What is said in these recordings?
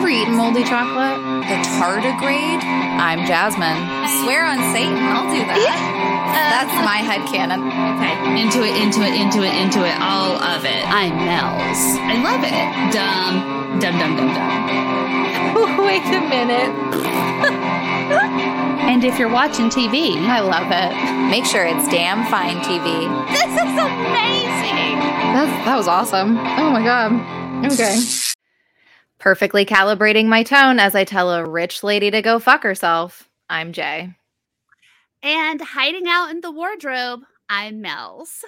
ever eaten moldy chocolate? The tardigrade? I'm Jasmine. Swear on Satan, I'll do that. That's my head canon. Okay, into it, into it, into it, into it, all of it. I'm Mel's. I love it. Dumb, dumb, dumb, dumb, dumb. Wait a minute. And if you're watching TV, I love it. Make sure it's damn fine TV. this is amazing. That's, that was awesome. Oh my god. Okay. Perfectly calibrating my tone as I tell a rich lady to go fuck herself. I'm Jay. And hiding out in the wardrobe, I'm Mel's.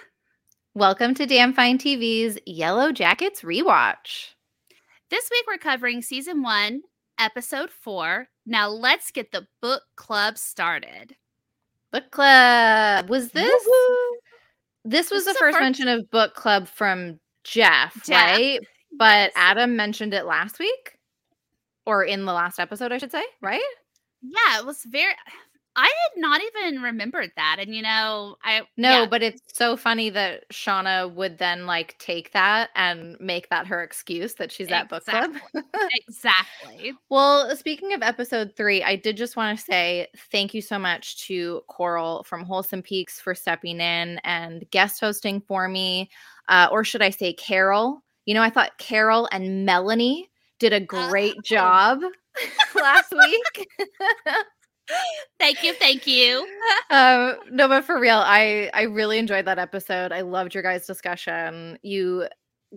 Welcome to Damn Fine TV's Yellowjackets rewatch. This week we're covering season one, episode four. Now let's get the book club started. Book club. Was this this was This the is the first first- mention of book club from Jeff, Jeff, right? But yes. Adam mentioned it last week or in the last episode, I should say, right? Yeah, it was very. I had not even remembered that, and you know, I No, yeah, but it's so funny that Shauna would then like take that and make that her excuse that she's at book club. exactly. well, speaking of episode three, I did just want to say thank you so much to Coral from Wholesome Peaks for stepping in and guest hosting for me. Uh, or should I say Carol? You know, I thought Carol and Melanie did a great Oh. job last week. Thank you, thank you. um no but for real i i really enjoyed that episode i loved your guys discussion you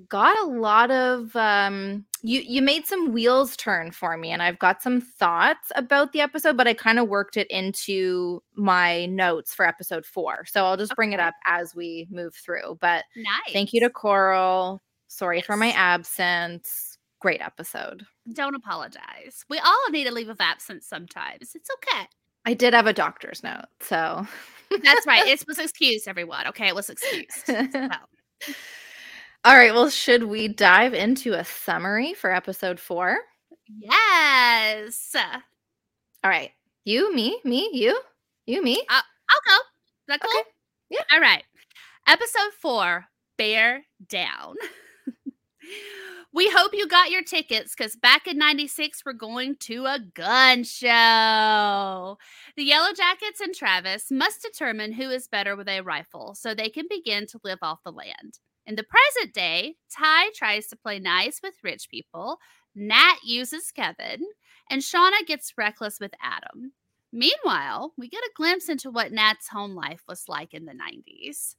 got a lot of um you you made some wheels turn for me and i've got some thoughts about the episode but i kind of worked it into my notes for episode four so i'll just bring it up as we move through but Nice. thank you to coral sorry for my absence great episode Don't apologize. We all need a leave of absence sometimes. It's okay. i did have a doctor's note so That's right. It was excused, everyone. Okay, it was excused. So, All right. Well, should we dive into a summary for episode four? yes. All right. You, me, me, you, you, me. Uh, I'll go. Is that cool? Okay. Yeah. All right. Episode four Bear Down. we hope you got your tickets because back in 96, we're going to a gun show. The Yellowjackets and Travis must determine who is better with a rifle so they can begin to live off the land. In the present day, Tai tries to play nice with rich people, Nat uses Kevin, and Shauna gets reckless with Adam. Meanwhile, we get a glimpse into what Nat's home life was like in the 90s.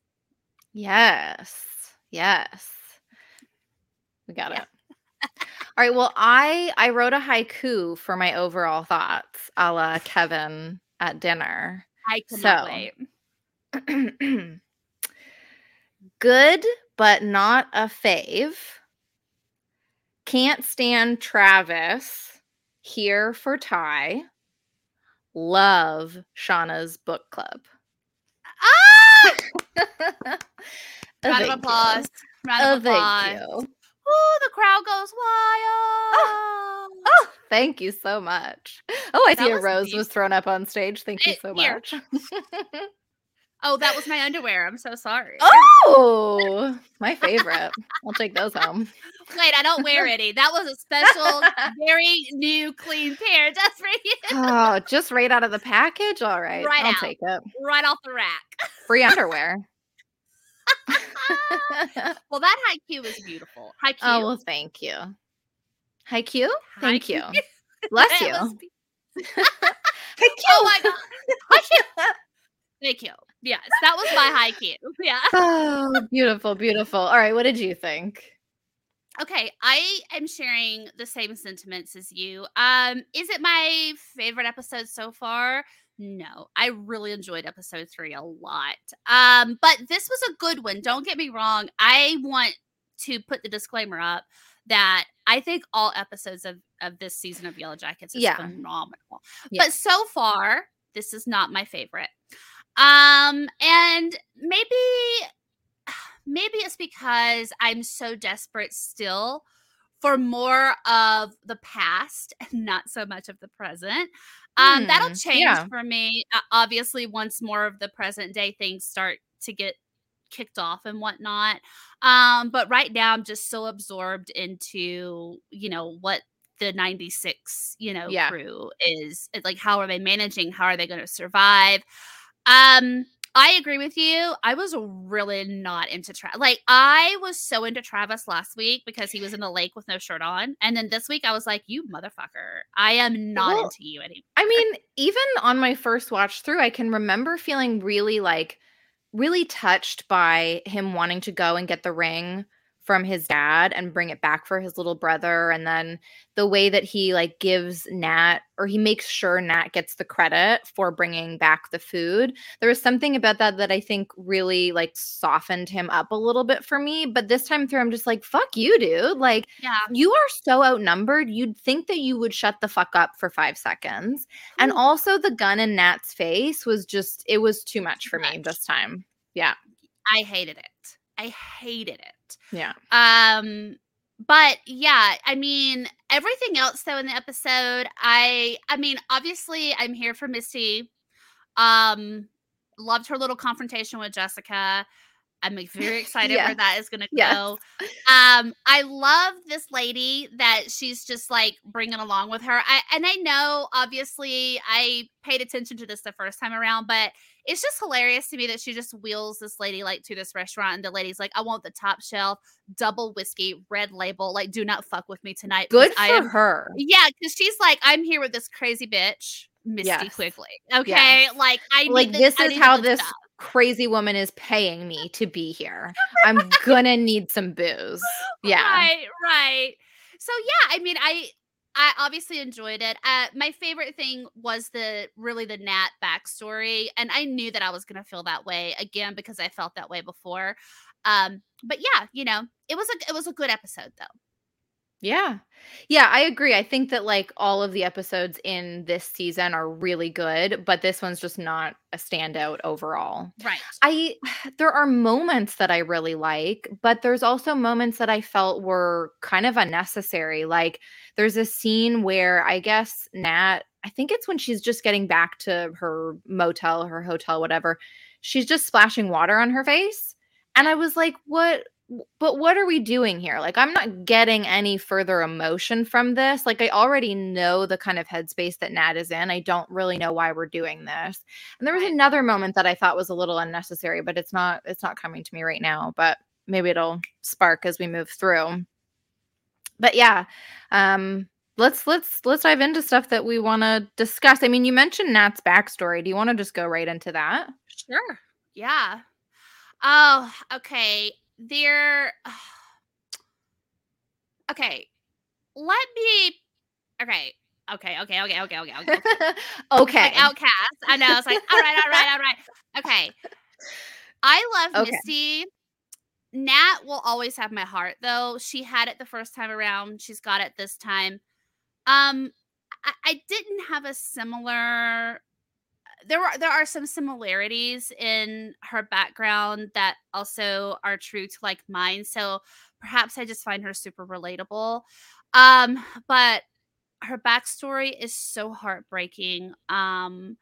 Yes. Yes. We got Yeah. it. All right. Well, I I wrote a haiku for my overall thoughts, a la Kevin at dinner. I cannot So, wait. Good, but not a fave. Can't stand Travis. Here for Tai. Love Shauna's book club. Ah! Round of applause. Round Oh, of applause. You. Ooh, the crowd goes wild. Oh, thank you so much. Oh, I That see a rose deep. was thrown up on stage. Thank you Eh, so much. Oh, that was my underwear. I'm so sorry. oh, my favorite. I'll take those home. Wait, I don't wear any. That was a special, very new, clean pair just for you. Oh, just right out of the package. All right, Right I'll out. take it. right off the rack. Free underwear. well, that haiku was beautiful. Haiku. oh well, thank you. Haiku. Thank you. Bless you. was be- Haiku. Oh my god. Haiku. Thank you. Yes, that was my haiku. Yeah. Oh, beautiful, beautiful. All right, what did you think? Okay, I am sharing the same sentiments as you. Um, is it my favorite episode so far? No, I really enjoyed episode three a lot. Um, but this was a good one. Don't get me wrong. I want to put the disclaimer up that I think all episodes of, of this season of Yellowjackets is Yeah. phenomenal. Yeah. But so far, this is not my favorite. Um, and maybe maybe it's because I'm so desperate still for more of the past and not so much of the present. Um, that'll Hmm, change yeah. for me. Uh, obviously, once more of the present day things start to get kicked off and whatnot. Um, but right now I'm just so absorbed into, you know, what the 96 you know Yeah. crew is like how are they managing how are they going to survive um i agree with you i was really not into travis like i was so into travis last week because he was in the lake with no shirt on and then this week i was like you motherfucker i am not Well, into you anymore I mean, even on my first watch through, I can remember feeling really like really touched by him wanting to go and get the ring from his dad and bring it back for his little brother and then the way that he like gives Nat or he makes sure Nat gets the credit for bringing back the food. There was something about that that I think really like softened him up a little bit for me, but this time through I'm just like fuck you dude. Like yeah you are so outnumbered. You'd think that you would shut the fuck up for 5 seconds. And also the gun in Nat's face was just it was too much for me this time. Yeah I hated it i hated it Yeah. Um but yeah, I mean everything else though in the episode, I I mean obviously I'm here for Misty. Um loved her little confrontation with Jessica. I'm very excited Yeah. where that is going to Yes. go. Um I love this lady that she's just like bringing along with her. I and I know obviously I paid attention to this the first time around, but it's just hilarious to me that she just wheels this lady like to this restaurant and the lady's like, I want the top shelf, double whiskey, red label. Like, do not fuck with me tonight. Good for I am her. yeah, because she's like, I'm here with this crazy bitch, Misty Yes. Quigley. Okay, Yes. like I need Like the- this is how this stuff. crazy woman is paying me to be here. I'm gonna need some booze. Yeah. Right, right. So yeah, I mean, I I obviously enjoyed it. Uh, my favorite thing was the really the Nat backstory, and I knew that I was gonna feel that way again because I felt that way before. Um, but yeah, you know, it was a it was a good episode though. Yeah. Yeah, I agree. I think that like all of the episodes in this season are really good, but this one's just not a standout overall. Right. I there are moments that I really like, but there's also moments that I felt were kind of unnecessary. Like there's a scene where I guess Nat, I think it's when she's just getting back to her motel, her hotel, whatever. She's just splashing water on her face. And I was like, what but what are we doing here? Like, I'm not getting any further emotion from this. Like, I already know the kind of headspace that Nat is in. I don't really know why we're doing this. And there was another moment that I thought was a little unnecessary, but it's not. It's not coming to me right now. But maybe it'll spark as we move through. But yeah, um, let's let's let's dive into stuff that we want to discuss. I mean, you mentioned Nat's backstory. Do you want to just go right into that? Sure. Yeah. Oh, okay. There. Okay. Let me. Okay. Okay. Okay. Okay. Okay. Okay. Okay. okay. Like outcast. I know. It's like, all right, all right, all right. Okay. I love Okay. Misty. Nat will always have my heart, though. She had it the first time around. She's got it this time. Um, I, I didn't have a similar. There were there are some similarities in her background that also are true to like mine. So perhaps I just find her super relatable. Um, but her backstory is so heartbreaking um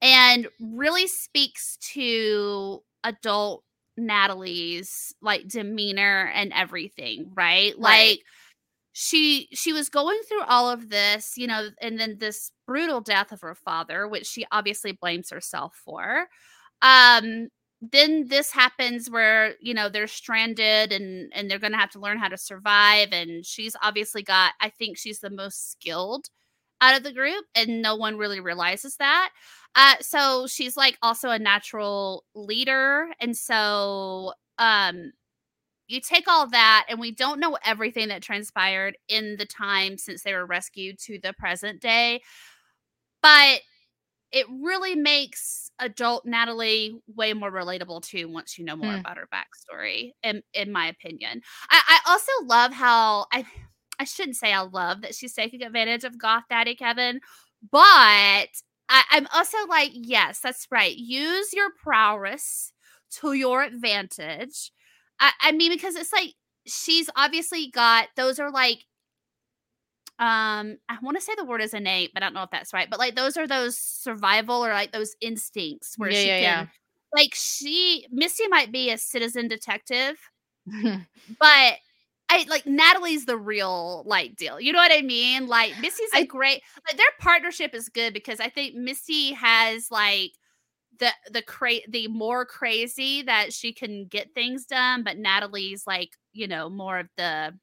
and really speaks to adult natalie's like demeanor and everything right? Right. like she she was going through all of this you know and then this brutal death of her father which she obviously blames herself for. Um then this happens where you know they're stranded and and they're going to have to learn how to survive and she's obviously got i think she's the most skilled out of the group and no one really realizes that uh so she's like also a natural leader and so um you take all that and we don't know everything that transpired in the time since they were rescued to the present day but it really makes adult Natalie way more relatable too once you know more Hmm. about her backstory, in in my opinion. I, I also love how I I shouldn't say I love that she's taking advantage of Goth Daddy Kevin, but I, I'm also like, yes, that's right. Use your prowess to your advantage. I, I mean, because it's like she's obviously got those are like um i want to say the word is innate but i don't know if that's right but like those are those survival or like those instincts where Yeah, she yeah, can like she misty might be a citizen detective but I like Natalie's the real like deal. You know what I mean? Like Misty's a I- great like their partnership is good because I think Misty has like the the cra- the more crazy that she can get things done, but Natalie's like, you know, more of the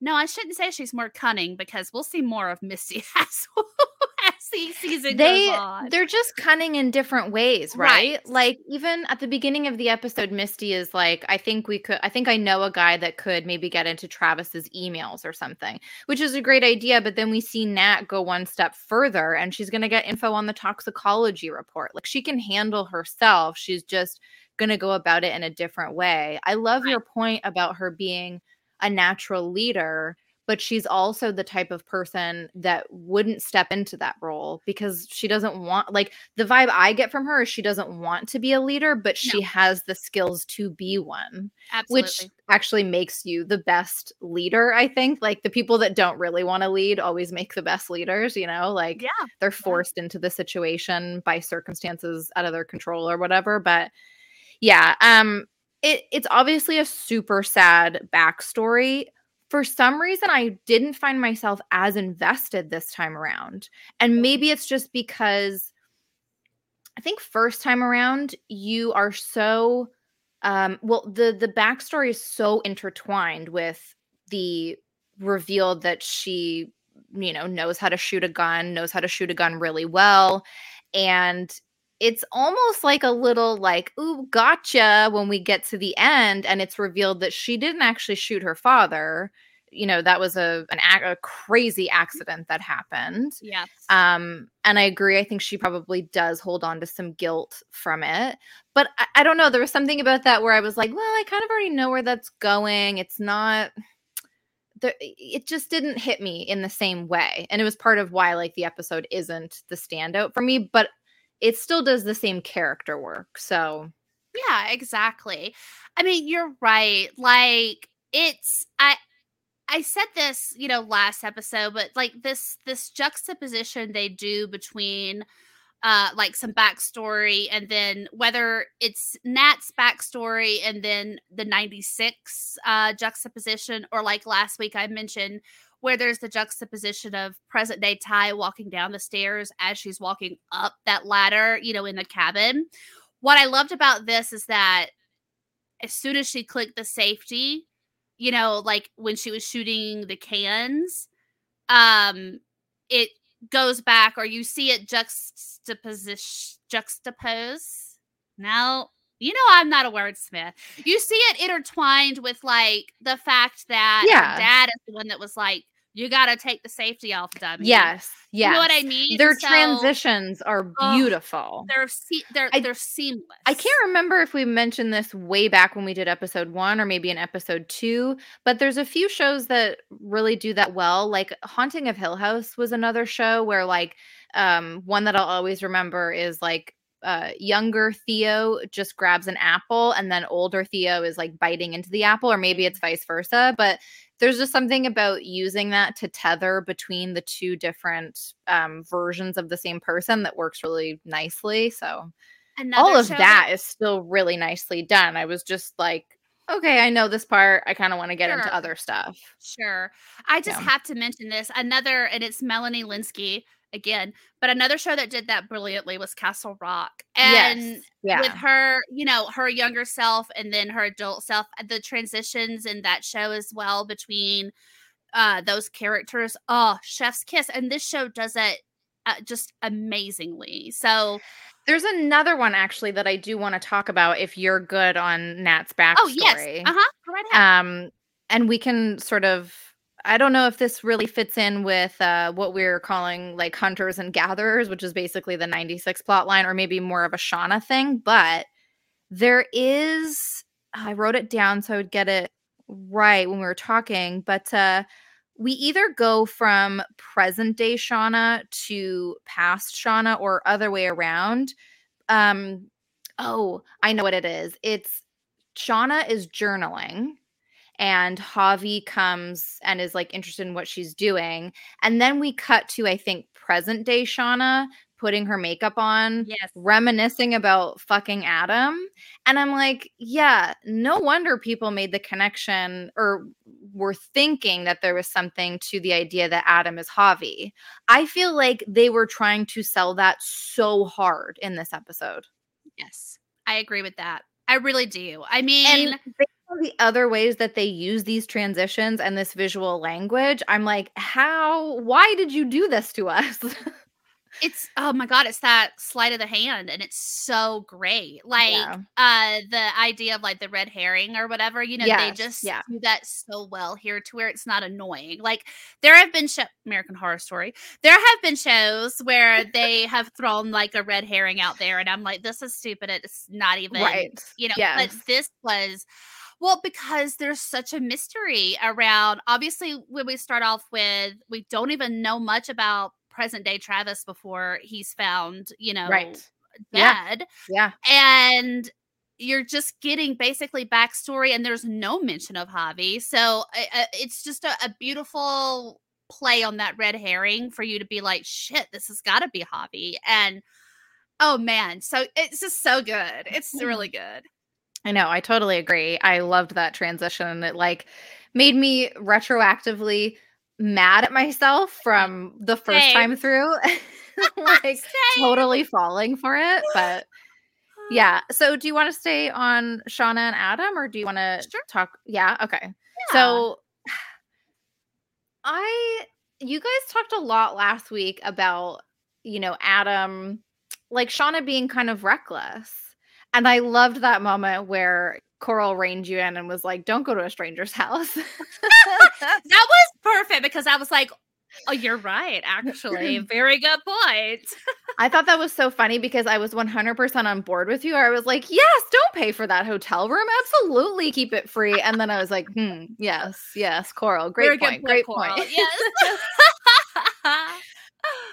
no, I shouldn't say she's more cunning because we'll see more of Misty as, the season they they're just cunning in different ways Right. right? like even at the beginning of the episode misty is like i think we could i think i know a guy that could maybe get into travis's emails or something which is a great idea but then we see nat go one step further and she's going to get info on the toxicology report like she can handle herself she's just going to go about it in a different way i love Right. your point about her being a natural leader but she's also the type of person that wouldn't step into that role because she doesn't want like the vibe I get from her is she doesn't want to be a leader, but she No. has the skills to be one, Absolutely. which actually makes you the best leader, I think. Like the people that don't really want to lead always make the best leaders, you know, like yeah. they're forced into the situation by circumstances out of their control or whatever. But yeah, um, it it's obviously a super sad backstory. For some reason, I didn't find myself as invested this time around. And maybe it's just because I think first time around, you are so um well, the the backstory is so intertwined with the reveal that she, you know, knows how to shoot a gun, knows how to shoot a gun really well. And it's almost like a little like, ooh, gotcha when we get to the end and it's revealed that she didn't actually shoot her father. You know, that was a an a crazy accident that happened. Yes. Um, and I agree. I think she probably does hold on to some guilt from it. But I, I don't know. There was something about that where I was like, well, I kind of already know where that's going. It's not. There, it just didn't hit me in the same way, and it was part of why like the episode isn't the standout for me. But it still does the same character work. So Yeah, exactly. I mean, you're right. Like it's I I said this, you know, last episode, but like this this juxtaposition they do between uh like some backstory and then whether it's Nat's backstory and then the 96 uh juxtaposition or like last week I mentioned where there's the juxtaposition of present day Tai walking down the stairs as she's walking up that ladder, you know, in the cabin. What I loved about this is that as soon as she clicked the safety, you know, like when she was shooting the cans, um, it goes back or you see it juxtaposition juxtapose. Now, you know I'm not a wordsmith. You see it intertwined with like the fact that Yeah. dad is the one that was like, you gotta take the safety off, dummy. yes, yes, You know what I mean? Their So, transitions are beautiful. They're se- they're I- they're seamless. I can't remember if we mentioned this way back when we did episode one or maybe in episode two, but there's a few shows that really do that well. Like Haunting of Hill House was another show where, like, um, one that I'll always remember is like uh, younger Theo just grabs an apple and then older Theo is like biting into the apple, or maybe it's vice versa. But there's just something about using that to tether between the two different um, versions of the same person that works really nicely. So Another all of that is still really nicely done. I was just like, okay, I know this part. I kind of want to get into other stuff. Sure. I just Yeah. have to mention this. Another, and it's Melanie Lynskey again, but another show that did that brilliantly was Castle Rock. And yes. Yeah. with her, you know, her younger self and then her adult self, the transitions in that show as well between uh those characters. Oh, chef's kiss. And this show does it uh, just amazingly. So, There's another one actually that I do want to talk about if you're good on Nat's backstory. oh, yes. Uh huh. Right um and we can sort of i don't know if this really fits in with uh what we're calling like hunters and gatherers which is basically the 96 plot line or maybe more of a shauna thing but there is i wrote it down so i would get it right when we were talking but uh we either go from present day shauna to past shauna or other way around. Um oh i know what it is. It's shauna is journaling and Javi comes and is like interested in what she's doing. And then we cut to, I think, present day Shauna putting her makeup on, yes. reminiscing about fucking Adam. And I'm like, yeah, no wonder people made the connection or were thinking that there was something to the idea that Adam is Javi. I feel like they were trying to sell that so hard in this episode. Yes, I agree with that. I really do. I mean, and on the other ways that they use these transitions and this visual language, I'm like, how, why did you do this to us? it's oh my god it's that sleight of the hand and it's so great like yeah. uh the idea of like the red herring or whatever you know yes, they just yeah. do that so well here to where it's not annoying like there have been show american horror story there have been shows where they have thrown like a red herring out there and i'm like this is stupid it's not even right you know yes. but this was well, because there's such a mystery around. Obviously, when we start off with, we don't even know much about present day Travis before he's found, you know, right. dead. Yeah. yeah. And you're just getting basically backstory, and there's no mention of Javi. So uh, it's just a, a, beautiful play on that red herring for you to be like, shit, this has got to be Javi. And oh man, so it's just so good. It's really good. I know. I totally agree. I loved that transition. It like made me retroactively mad at myself from the first Same. time through. like Same. totally falling for it. But yeah. So do you want to stay on Shauna and Adam or do you want to sure. talk? Yeah. Okay. Yeah. So I, you guys talked a lot last week about, you know, Adam, like Shauna being kind of reckless. And I loved that moment where Coral reined you in and was like, "Don't go to a stranger's house." that was perfect because I was like, "Oh, you're right. Actually, very good point." I thought that was so funny because I was 100% on board with you. I was like, "Yes, don't pay for that hotel room. Absolutely keep it free." And then I was like, "Hmm, yes, yes, Coral. Great very point. point. Great Coral. point." Yes.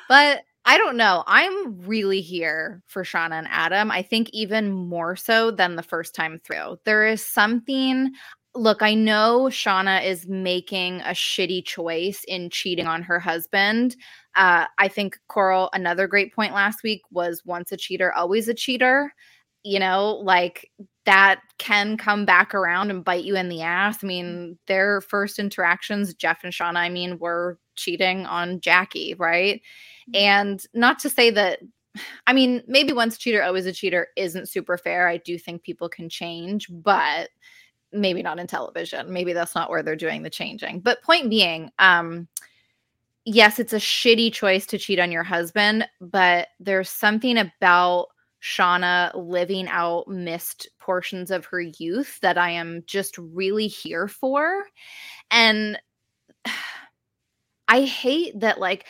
but I don't know. I'm really here for Shauna and Adam. I think even more so than the first time through. There is something. Look, I know Shauna is making a shitty choice in cheating on her husband. Uh, I think Coral, another great point last week was once a cheater, always a cheater. You know, like that can come back around and bite you in the ass. I mean, their first interactions, Jeff and Sean, I mean, were cheating on Jackie, right? And not to say that, I mean, maybe once cheater, always a cheater isn't super fair. I do think people can change, but maybe not in television. Maybe that's not where they're doing the changing. But point being, um, yes, it's a shitty choice to cheat on your husband, but there's something about Shauna living out missed portions of her youth that I am just really here for. And I hate that, like,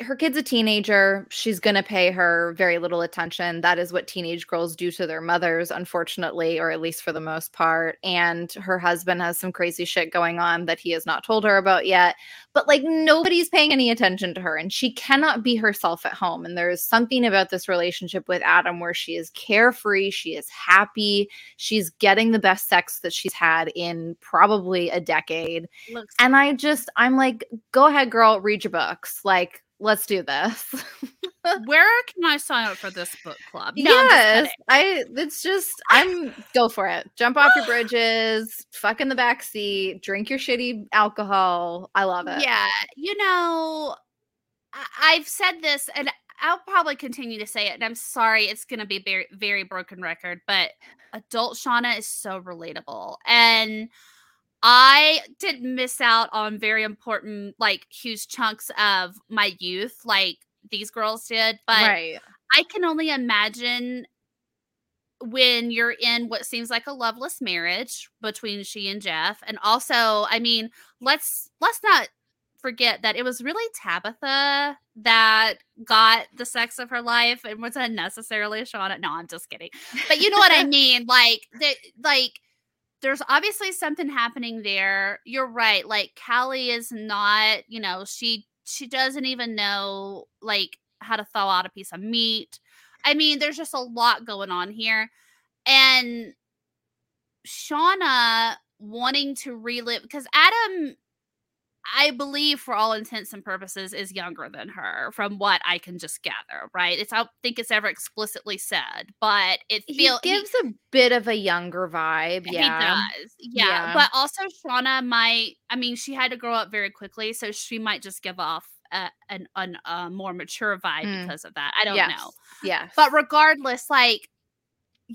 her kid's a teenager. She's going to pay her very little attention. That is what teenage girls do to their mothers, unfortunately, or at least for the most part. And her husband has some crazy shit going on that he has not told her about yet. But like nobody's paying any attention to her, and she cannot be herself at home. And there is something about this relationship with Adam where she is carefree, she is happy, she's getting the best sex that she's had in probably a decade. Looks- and I just, I'm like, go ahead, girl, read your books. Like, let's do this. Where can I sign up for this book club? No, yes, I. It's just I'm go for it. Jump off your bridges, fuck in the back seat, drink your shitty alcohol. I love it. Yeah, you know, I've said this, and I'll probably continue to say it. And I'm sorry, it's going to be very, very broken record, but adult Shauna is so relatable, and I did miss out on very important, like huge chunks of my youth, like these girls did. But right. I can only imagine when you're in what seems like a loveless marriage between she and Jeff. And also, I mean, let's let's not forget that it was really Tabitha that got the sex of her life and was unnecessarily Shauna. No, I'm just kidding. But you know what I mean? Like the like there's obviously something happening there. You're right. Like Callie is not, you know, she she doesn't even know like how to thaw out a piece of meat. I mean, there's just a lot going on here. And Shauna wanting to relive because Adam I believe, for all intents and purposes, is younger than her, from what I can just gather. Right? It's I don't think it's ever explicitly said, but it feels gives he, a bit of a younger vibe. Yeah, he does. Yeah. yeah, but also Shauna might. I mean, she had to grow up very quickly, so she might just give off a, an, an a more mature vibe mm. because of that. I don't yes. know. Yeah, but regardless, like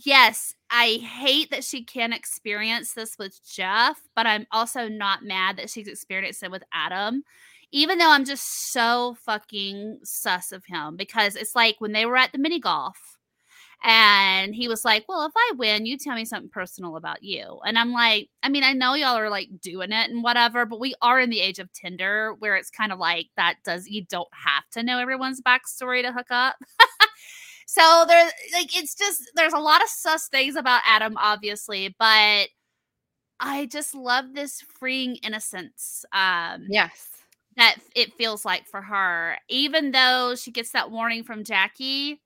yes, I hate that she can't experience this with Jeff, but I'm also not mad that she's experienced it with Adam. Even though I'm just so fucking sus of him because it's like when they were at the mini golf and he was like, Well, if I win, you tell me something personal about you. And I'm like, I mean, I know y'all are like doing it and whatever, but we are in the age of Tinder where it's kind of like that does you don't have to know everyone's backstory to hook up. So there's like it's just there's a lot of sus things about Adam, obviously, but I just love this freeing innocence. Um yes. That it feels like for her. Even though she gets that warning from Jackie,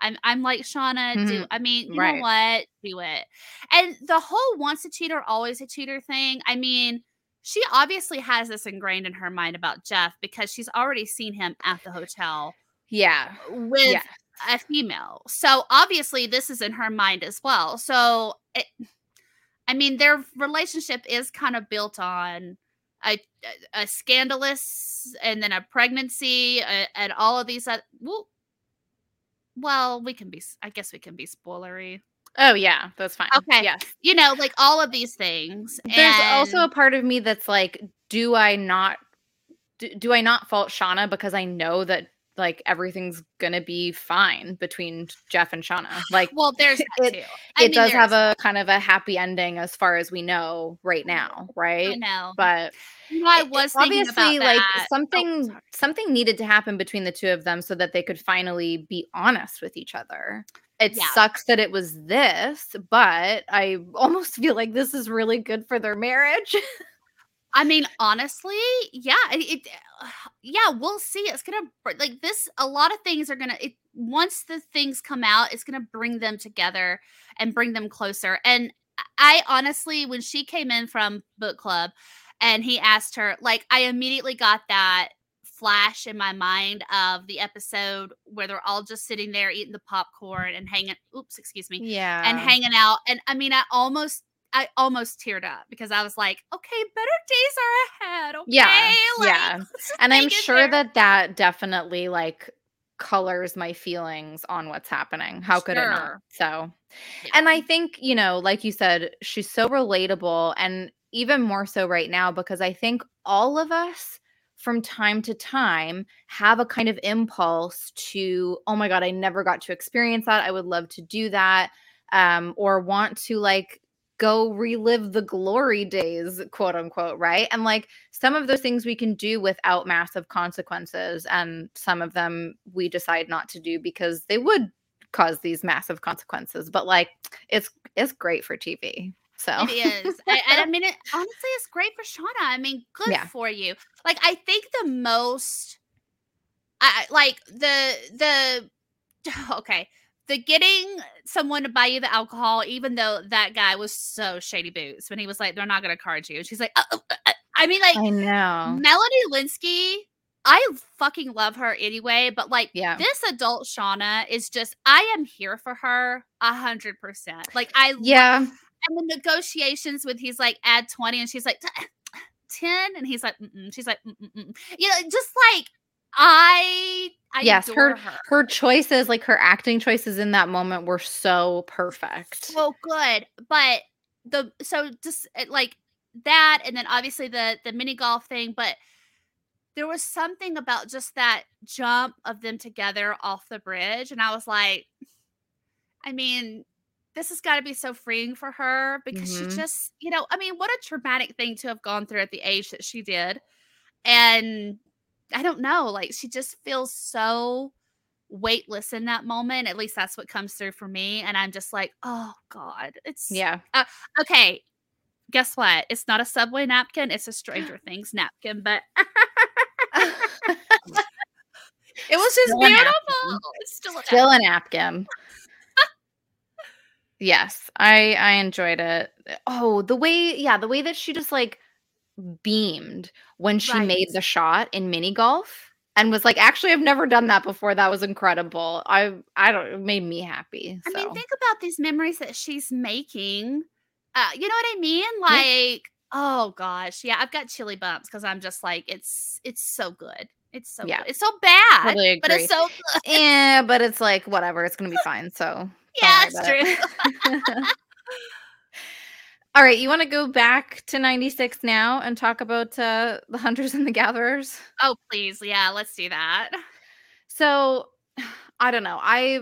I'm I'm like Shauna, mm-hmm. do I mean, you right. know what? Do it. And the whole once a cheater, always a cheater thing, I mean, she obviously has this ingrained in her mind about Jeff because she's already seen him at the hotel. Yeah. With yeah a female. So obviously this is in her mind as well. So it, I mean their relationship is kind of built on a, a, scandalous and then a pregnancy a, and all of these well, well we can be I guess we can be spoilery. Oh yeah, that's fine. Okay. Yes. You know, like all of these things. There's and... also a part of me that's like, do I not do, do I not fault Shauna because I know that like everything's gonna be fine between Jeff and Shauna. Like, well, there's it. it mean, does have a kind of a happy ending as far as we know right mm-hmm. now, right? I know, but you know, I was obviously like oh, something oh, something needed to happen between the two of them so that they could finally be honest with each other. It yeah. sucks that it was this, but I almost feel like this is really good for their marriage. I mean, honestly, yeah, it, yeah, we'll see. It's gonna like this. A lot of things are gonna. It, once the things come out, it's gonna bring them together and bring them closer. And I honestly, when she came in from book club, and he asked her, like, I immediately got that flash in my mind of the episode where they're all just sitting there eating the popcorn and hanging. Oops, excuse me. Yeah, and hanging out. And I mean, I almost I almost teared up because I was like, okay, better days are ahead. Okay? Yeah. Like, yeah. And I'm sure there. that that definitely like colors my feelings on what's happening. How could sure. it not? So, yeah. and I think, you know, like you said, she's so relatable and even more so right now because I think all of us from time to time have a kind of impulse to, oh my God, I never got to experience that. I would love to do that. Um, or want to like go relive the glory days, quote unquote, right? And like some of those things we can do without massive consequences, and some of them we decide not to do because they would cause these massive consequences. But like it's it's great for TV. So it is, and, and I mean, it, honestly, it's great for Shauna. I mean, good yeah. for you. Like, I think the most, I like the the okay the getting someone to buy you the alcohol, even though that guy was so shady boots when he was like, they're not going to card you. And she's like, uh, uh, uh, uh, I mean, like, I know. Melanie Lynskey. I fucking love her anyway, but like, yeah. this adult Shauna is just, I am here for her a hundred percent. Like, I, yeah. Love, and the negotiations with he's like, add 20, and she's like, 10, and he's like, Mm-mm. she's like, Mm-mm. you know, just like, I, I yes, her, her, her choices, like her acting choices in that moment, were so perfect. So good, but the so just eh, like that, and then obviously the the mini golf thing, but there was something about just that jump of them together off the bridge, and I was like, I mean, this has got to be so freeing for her because mm-hmm. she just, you know, I mean, what a traumatic thing to have gone through at the age that she did, and I don't know, like she just feels so weightless in that moment. At least that's what comes through for me. And I'm just like, oh God, it's yeah. Uh, okay. Guess what? It's not a subway napkin, it's a Stranger Things napkin, but it was just still beautiful. It's still a still napkin. a napkin. yes, I I enjoyed it. Oh, the way, yeah, the way that she just like beamed when she Right. made the shot in mini golf and was like, actually, I've never done that before. That was incredible. I I don't it made me happy. I mean, think about these memories that she's making. Uh, you know what I mean? Yeah. Like, oh gosh, yeah, I've got chilly bumps because I'm just like, it's it's so good. It's so Yeah. good. It's so bad, Totally but it's so good. yeah, but it's like whatever, it's gonna be fine. So Yeah, worry true. All right, you want to go back to 96 now and talk about uh, the hunters and the gatherers? oh, please, yeah, let's do that. So, I don't know. I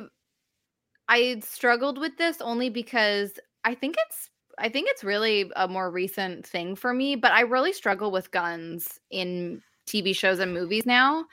I struggled with this only because I think it's I think it's really a more recent thing for me, but I really struggle with guns in TV shows and movies now.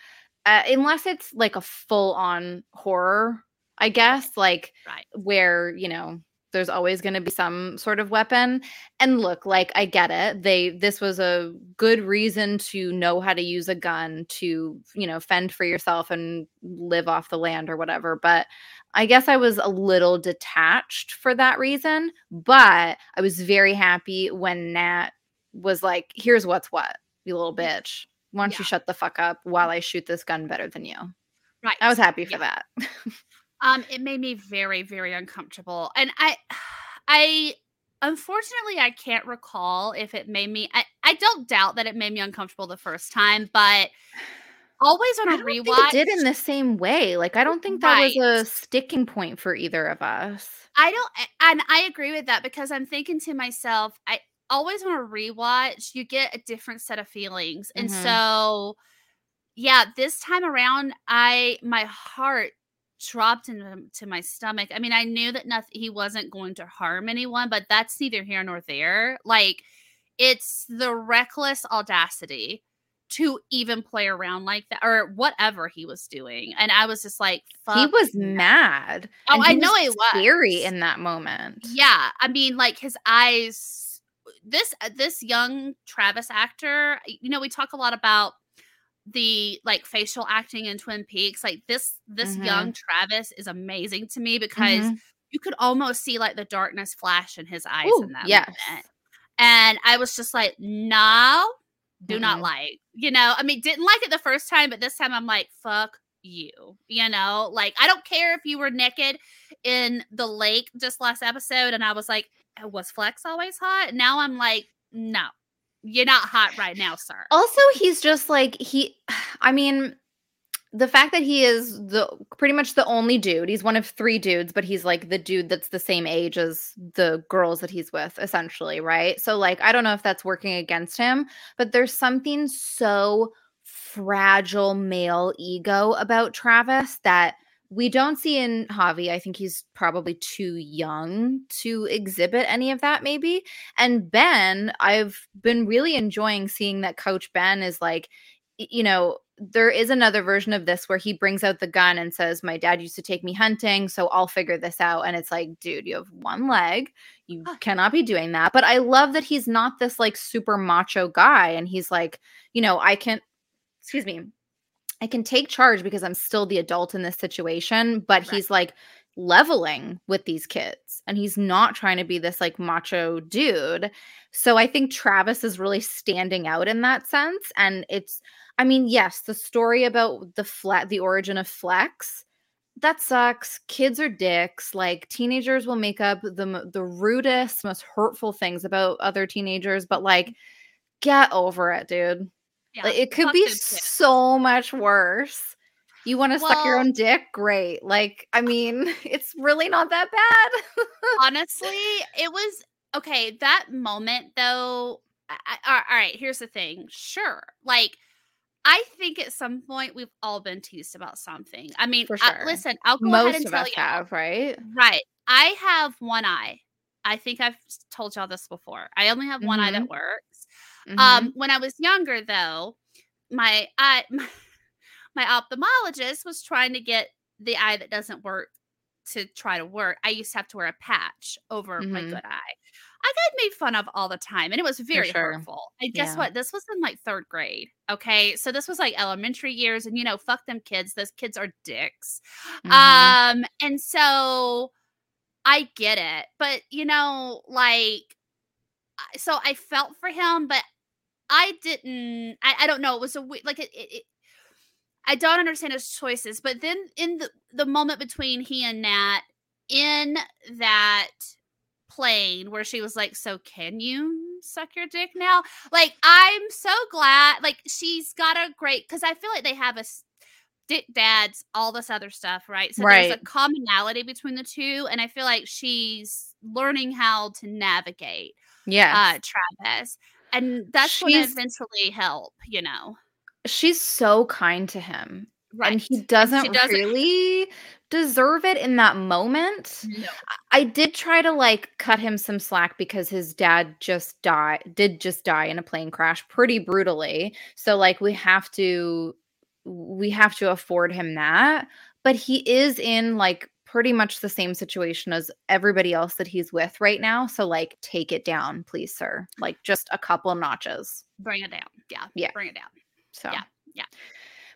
Uh, unless it's like a full on horror, I guess, like Right. where, you know, there's always going to be some sort of weapon. And look, like I get it. They this was a good reason to know how to use a gun to, you know, fend for yourself and live off the land or whatever, but I guess I was a little detached for that reason, but I was very happy when Nat was like, "Here's what's what, you little mm. bitch. Why don't you shut the fuck up while mm. I shoot this gun better than you?" Right. I was happy for Yeah. that. Um, it made me very, very uncomfortable. And I I unfortunately I can't recall if it made me I, I don't doubt that it made me uncomfortable the first time, but always on I a don't rewatch. think it did in the same way. Like I don't think that was a sticking point for either of us. I don't and I agree with that because I'm thinking to myself, I always want to rewatch, you get a different set of feelings. And Mhm. so yeah, this time around I my heart dropped into um, my stomach. I mean, I knew that nothing he wasn't going to harm anyone, but that's neither here nor there. Like it's the reckless audacity to even play around like that or whatever he was doing. And I was just like, he was mad. Oh, I know he was scary in that moment. Yeah, I mean, like his eyes. This this young Travis actor, you know, we talk a lot about the like facial acting in Twin Peaks. Like this this Mhm. young Travis is amazing to me because Mhm. you could almost see like the darkness flash in his eyes Ooh, in that yes. moment. And I was just like, no, do not Mm-mm. like. You know, I mean, didn't like it the first time, but this time I'm like, fuck you. You know, like I don't care if you were naked in the lake just last episode, and I was like, "Uh, was Flex always hot? Now I'm like, no, you're not hot right now, sir. Also, he's just like he I mean, the fact that he is the pretty much the only dude. He's one of three dudes, but he's like the dude that's the same age as the girls that he's with essentially, right? So like I don't know if that's working against him, but there's something so fragile male ego about Travis that we don't see in Javi. I think he's probably too young to exhibit any of that, maybe. And Ben, I've been really enjoying seeing that Coach Ben is like, you know, there is another version of this where he brings out the gun and says, My dad used to take me hunting, so I'll figure this out. And it's like, dude, you have one leg. You Huh. cannot be doing that. But I love that he's not this like super macho guy. And he's like, you know, I can, excuse me, I can take charge because I'm still the adult in this situation, but Right. he's like leveling with these kids and he's not trying to be this like macho dude. So I think Travis is really standing out in that sense and it's I mean, yes, the story about the flat the origin of Flex that sucks. Kids are dicks. Like teenagers will make up the the rudest, most hurtful things about other teenagers, but like get over it, dude. Yeah, Like, it could fuck be so much worse. You want to suck your own dick? Great. Like, I mean, it's really not that bad. honestly, it was okay. That moment, though. I, I, all right, here's the thing. Sure, like I think at some point we've all been teased about something. I mean, For I- sure. listen, I'll go ahead Most and of tell us you. have, right? Right, I have one eye. I think I've told y'all this before. I only have one eye that mm-hmm. works. Mhm. Um, when I was younger, though, my eye, my ophthalmologist was trying to get the eye that doesn't work to try to work. I used to have to wear a patch over my Mhm. good eye. I got made fun of all the time, and it was very sure. hurtful. And guess Yeah. what? This was in like third grade. Okay, so this was like elementary years, and you know, fuck them kids. Those kids are dicks. Mhm. Um, and so I get it, but you know, like, so I felt for him, but I didn't. I, I don't know. It was a we- like it, it, it. I don't understand his choices, but then in the the moment between he and Nat in that plane where she was like, "So can you suck your dick now?" Like I'm so glad. Like she's got a great because I feel like they have a dick dads, all this other stuff, right? So there's a commonality between the two, and I feel like she's learning how to navigate yeah, uh Travis. And that's going to eventually help, you know. She's so kind to him. Right. And he doesn't, doesn't- really deserve it in that moment. No. I did try to like cut him some slack because his dad just died did just die in a plane crash pretty brutally. So like we have to we have to afford him that, but he is in like pretty much the same situation as everybody else that he's with right now. So like take it down, please sir. Like just a couple notches. Bring it down. Yeah. Yeah. Bring it down. So Yeah, yeah.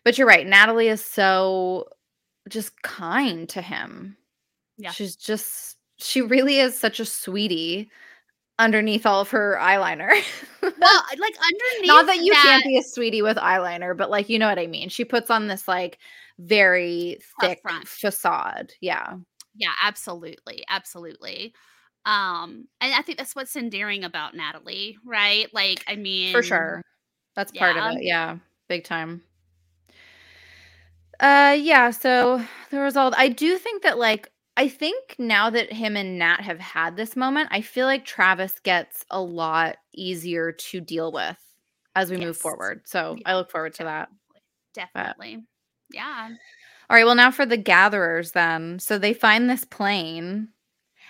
But you're right. Natalie is so just kind to him. Yeah. She's just she really is such a sweetie underneath all of her eyeliner. Well, like underneath Not that you can't be a sweetie with eyeliner, but like you know what I mean. She puts on this like very thick front. facade. Yeah. Yeah, absolutely. Absolutely. Um, and I think that's what's endearing about Natalie, right? Like, I mean, For sure. That's part yeah. of it. Yeah. Big time. Uh yeah, so the result, I do think that like I think now that him and Nat have had this moment, I feel like Travis gets a lot easier to deal with as we move forward. So Yeah, I look forward to that. Definitely. Yeah. All right, well now for the gatherers then. So they find this plane.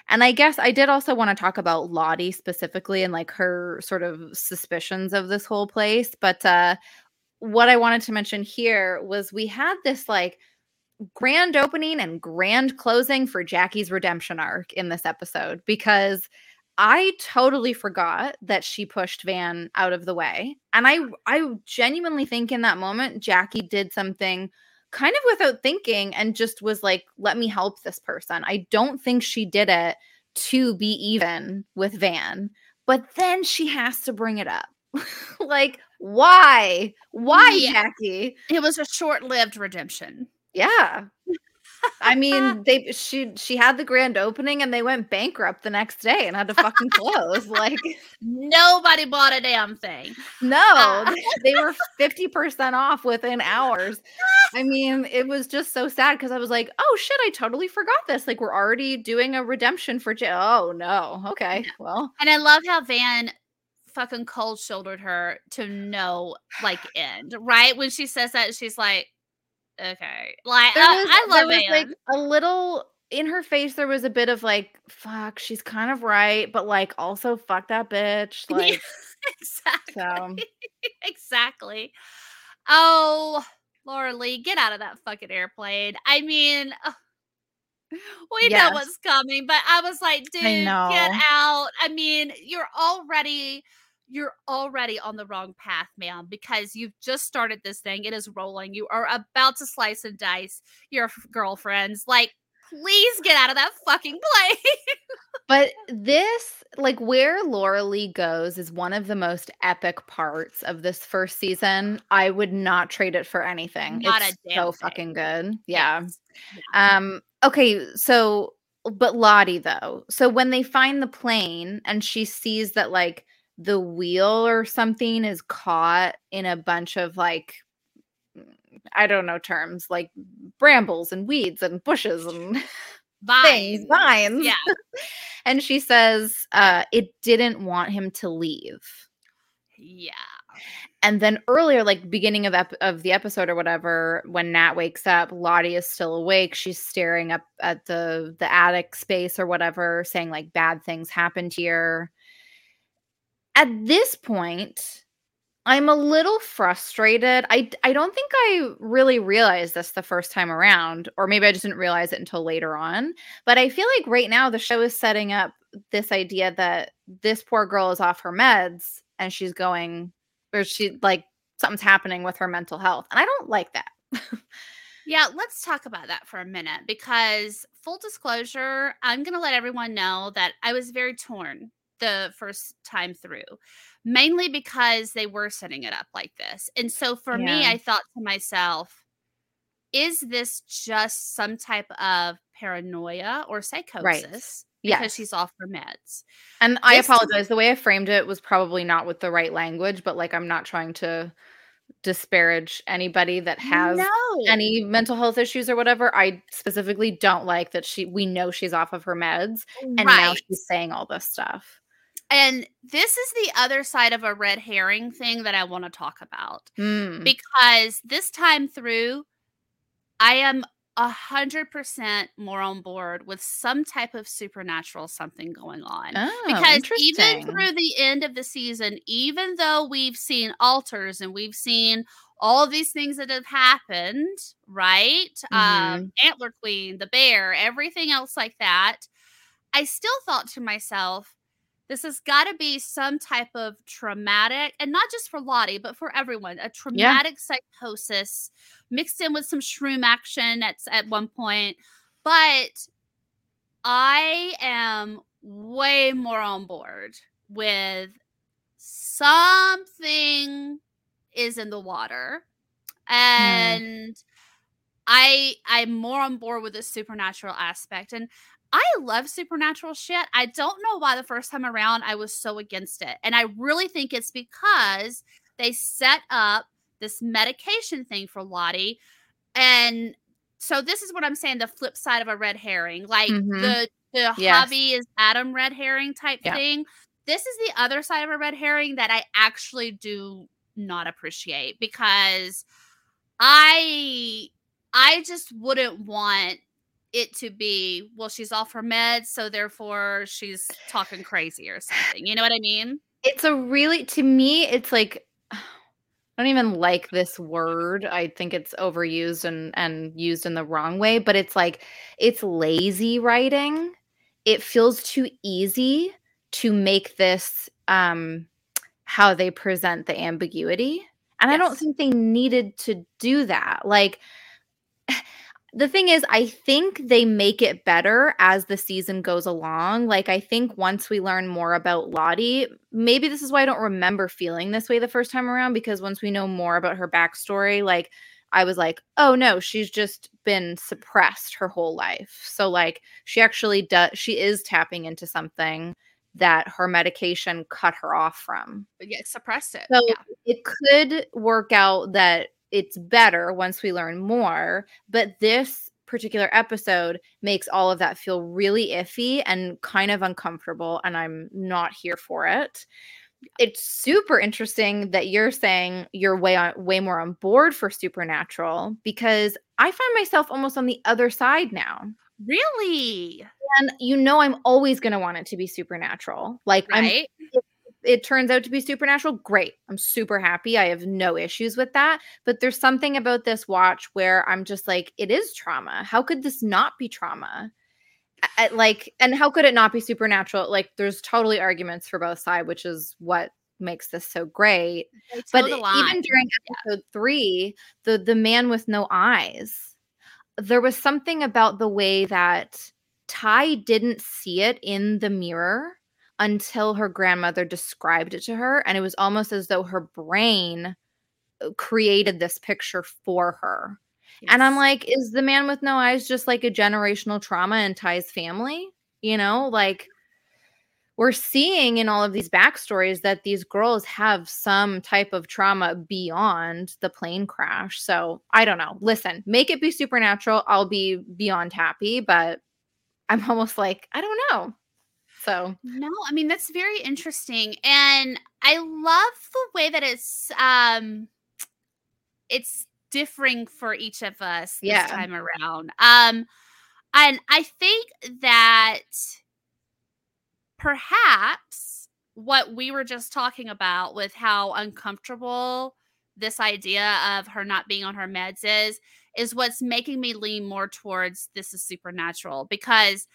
And I guess I did also want to talk about Lottie specifically and like her sort of suspicions of this whole place, but uh what I wanted to mention here was we had this like grand opening and grand closing for Jackie's redemption arc in this episode because I totally forgot that she pushed Van out of the way. And I I genuinely think in that moment Jackie did something kind of without thinking and just was like let me help this person. I don't think she did it to be even with Van, but then she has to bring it up. like why? Why Yeah. Jackie? It was a short-lived redemption. Yeah. I mean, they she she had the grand opening and they went bankrupt the next day and had to fucking close. Like, Nobody bought a damn thing. no, uh, they were 50% off within hours. I mean, it was just so sad because I was like, oh shit, I totally forgot this. Like, we're already doing a redemption for J. Oh no. Okay. Well, And I love how Van fucking cold shouldered her to no like end. Right when she says that, she's like, "Okay." Like I, was, I there love was Van. like a little in her face, there was a bit of like, fuck, she's kind of right, but like also fuck that bitch. Yeah, Like, exactly. so exactly. Oh, Laura Lee, get out of that fucking airplane. I mean, we know what's coming, but I was like, dude, get out. I mean, you're already you're already on the wrong path, ma'am, because you've just started this thing. It is rolling. You are about to slice and dice your f- girlfriends. Like, please get out of that fucking plane. But this, like where Laura Lee goes, is one of the most epic parts of this first season. I would not trade it for anything. Not a it's damn so thing. fucking good. Yeah. Yes. Um. Okay. So, but Lottie though. So when they find the plane and she sees that like the wheel or something is caught in a bunch of like I don't know terms like brambles and weeds and bushes and things, Vines. vines. Yeah. and she says uh it didn't want him to leave Yeah. and then earlier like beginning of ep- of the episode or whatever when nat wakes up lottie is still awake she's staring up at the the attic space or whatever saying like bad things happened here at this point i'm a little frustrated. I i don't think i really realized this the first time around or maybe i just didn't realize it until later on but i feel like right now the show is setting up this idea that this poor girl is off her meds and she's going or she like something's happening with her mental health and i don't like that. Yeah, let's talk about that for a minute because full disclosure, I'm going to let everyone know that I was very torn the first time through, mainly because they were setting it up like this. And so for me, I thought to myself, is this just some type of paranoia or psychosis because Yes. she's off her meds? And I This- apologize. The way I framed it was probably not with the right language, but like I'm not trying to disparage anybody that has no. any mental health issues or whatever. I specifically don't like that she we know she's off of her meds and now she's saying all this stuff. And this is the other side of a red herring thing that I want to talk about. Mm. because this time through, I am a hundred percent more on board with some type of supernatural something going on. Oh, because even through the end of the season, even though we've seen altars and we've seen all of these things that have happened, right? Mm-hmm. Um, Antler Queen, the bear, everything else like that, I still thought to myself, this has got to be some type of traumatic, and not just for Lottie, but for everyone, a traumatic psychosis mixed in with some shroom action at at one point. But I am way more on board with something is in the water, mm. and I I'm more on board with the supernatural aspect and. I love supernatural shit. I don't know why the first time around I was so against it. And I really think it's because they set up this medication thing for Lottie. And so this is what I'm saying the flip side of a red herring. Like Mhm. the the Yes. hobby is Adam red herring type Yeah. thing. This is the other side of a red herring that I actually do not appreciate because I I just wouldn't want it to be well she's off her meds so therefore she's talking crazy or something. You know what I mean? It's a really to me, it's like I don't even like this word. I think it's overused and and used in the wrong way, but it's like it's lazy writing. It feels too easy to make this um how they present the ambiguity. And I don't think they needed to do that. Like the thing is, I think they make it better as the season goes along. Like, I think once we learn more about Lottie, maybe this is why I don't remember feeling this way the first time around, because once we know more about her backstory, like, I was like, oh no, she's just been suppressed her whole life. So, like, she actually does, she is tapping into something that her medication cut her off from. Yeah, suppressed it. So yeah. it could work out that it's better once we learn more, but this particular episode makes all of that feel really iffy and kind of uncomfortable and I'm not here for it. It's super interesting that you're saying you're way on way more on board for supernatural because I find myself almost on the other side now. Really? And you know I'm always going to want it to be supernatural. Like I'm Right? it turns out to be supernatural, great. I'm super happy. I have no issues with that. But there's something about this watch where I'm just like, it is trauma. How could this not be trauma? I- I- like, and how could it not be supernatural? Like, there's totally arguments for both sides, which is what makes this so great. But even during episode three, the the man with no eyes, there was something about the way that Tai didn't see it in the mirror until her grandmother described it to her, and it was almost as though her brain uh, created this picture for her. And I'm like, is the man with no eyes just like a generational trauma in Tai's family? You know, like we're seeing in all of these backstories that these girls have some type of trauma beyond the plane crash. So I don't know. Listen, make it be supernatural. I'll be beyond happy, but I'm almost like, I don't know. So No, I mean that's very interesting, and I love the way that it's um, it's differing for each of us this time around. Um, and I think that perhaps what we were just talking about with how uncomfortable this idea of her not being on her meds is is what's making me lean more towards this is supernatural because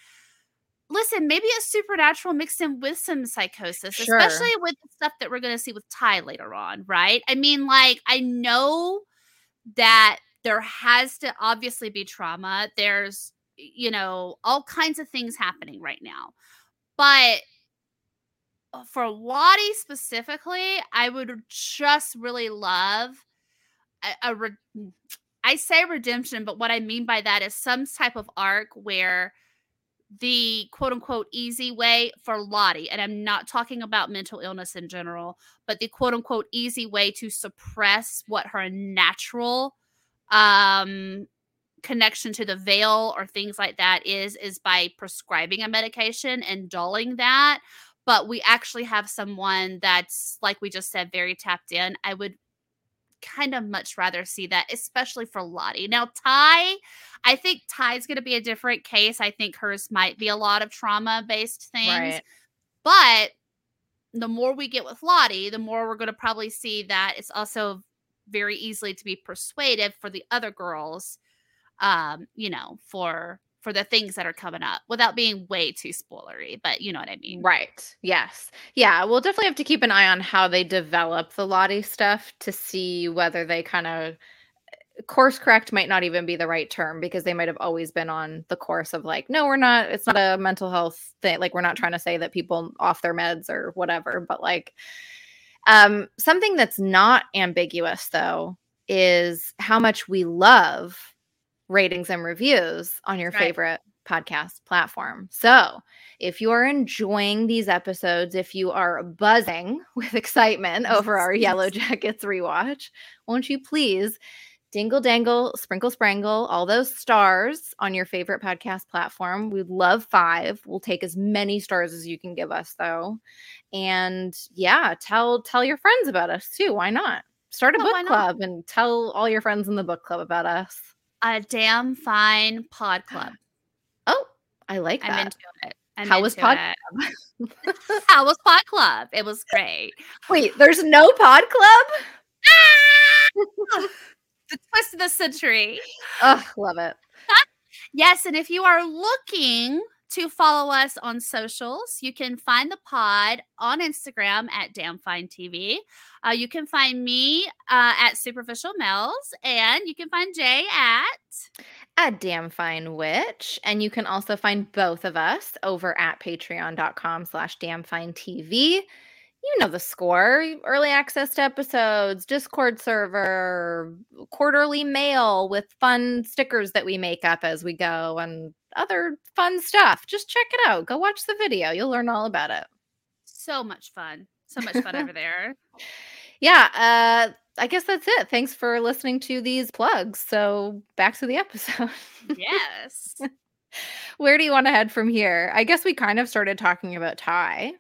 listen, maybe it's supernatural mixed in with some psychosis, Sure. especially with the stuff that we're going to see with Tai later on, right? I mean, like, I know that there has to obviously be trauma. There's, you know, all kinds of things happening right now. But uh, for Lottie specifically, I would just really love a, a re- I say redemption, but what I mean by that is some type of arc where the quote unquote easy way for Lottie, and I'm not talking about mental illness in general, but the quote unquote easy way to suppress what her natural um connection to the veil or things like that is is by prescribing a medication and dulling that. But we actually have someone that's like we just said very tapped in. I would kind of much rather see that, especially for Lottie. Now, Tai, I think Tai's going to be a different case. I think hers might be a lot of trauma based things. Right. But the more we get with Lottie, the more we're going to probably see that it's also very easily to be persuaded for the other girls, um, you know, for for the things that are coming up without being way too spoilery, but you know what I mean. Right. Yes. Yeah. We'll definitely have to keep an eye on how they develop the Lottie stuff to see whether they kind of course correct might not even be the right term because they might have always been on the course of like, no, we're not, it's not a mental health thing. Like, we're not trying to say that people off their meds or whatever, but like, um, something that's not ambiguous though is how much we love ratings and reviews on your right. favorite podcast platform. So, if you are enjoying these episodes, if you are buzzing with excitement over our Yellowjackets rewatch, won't you please dingle dangle, sprinkle sprangle, all those stars on your favorite podcast platform? We'd love five. We'll take as many stars as you can give us, though. And yeah, tell tell your friends about us too. Why not? Start a oh, book club and tell all your friends in the book club about us a damn fine pod club. Oh, I like that. I'm into it. I'm How was pod club? How was pod club? It was great. Wait, there's no pod club? Ah! the twist of the century. Oh, love it. yes, and if you are looking to follow us on socials, you can find the pod on Instagram at Damn Fine TV. Uh, you can find me uh, at Superficial Mel's, and you can find Jay at a damn fine witch. And you can also find both of us over at patreon.com slash damn fine tv you know the score. Early access to episodes discord server quarterly mail with fun stickers that we make up as we go and other fun stuff. Just check it out. Go watch the video. You'll learn all about it. So much fun. So much fun over there. Yeah uh i guess that's it. Thanks for listening to these plugs. So back to the episode. Yes. Where do you want to head from here? I guess we kind of started talking about Tai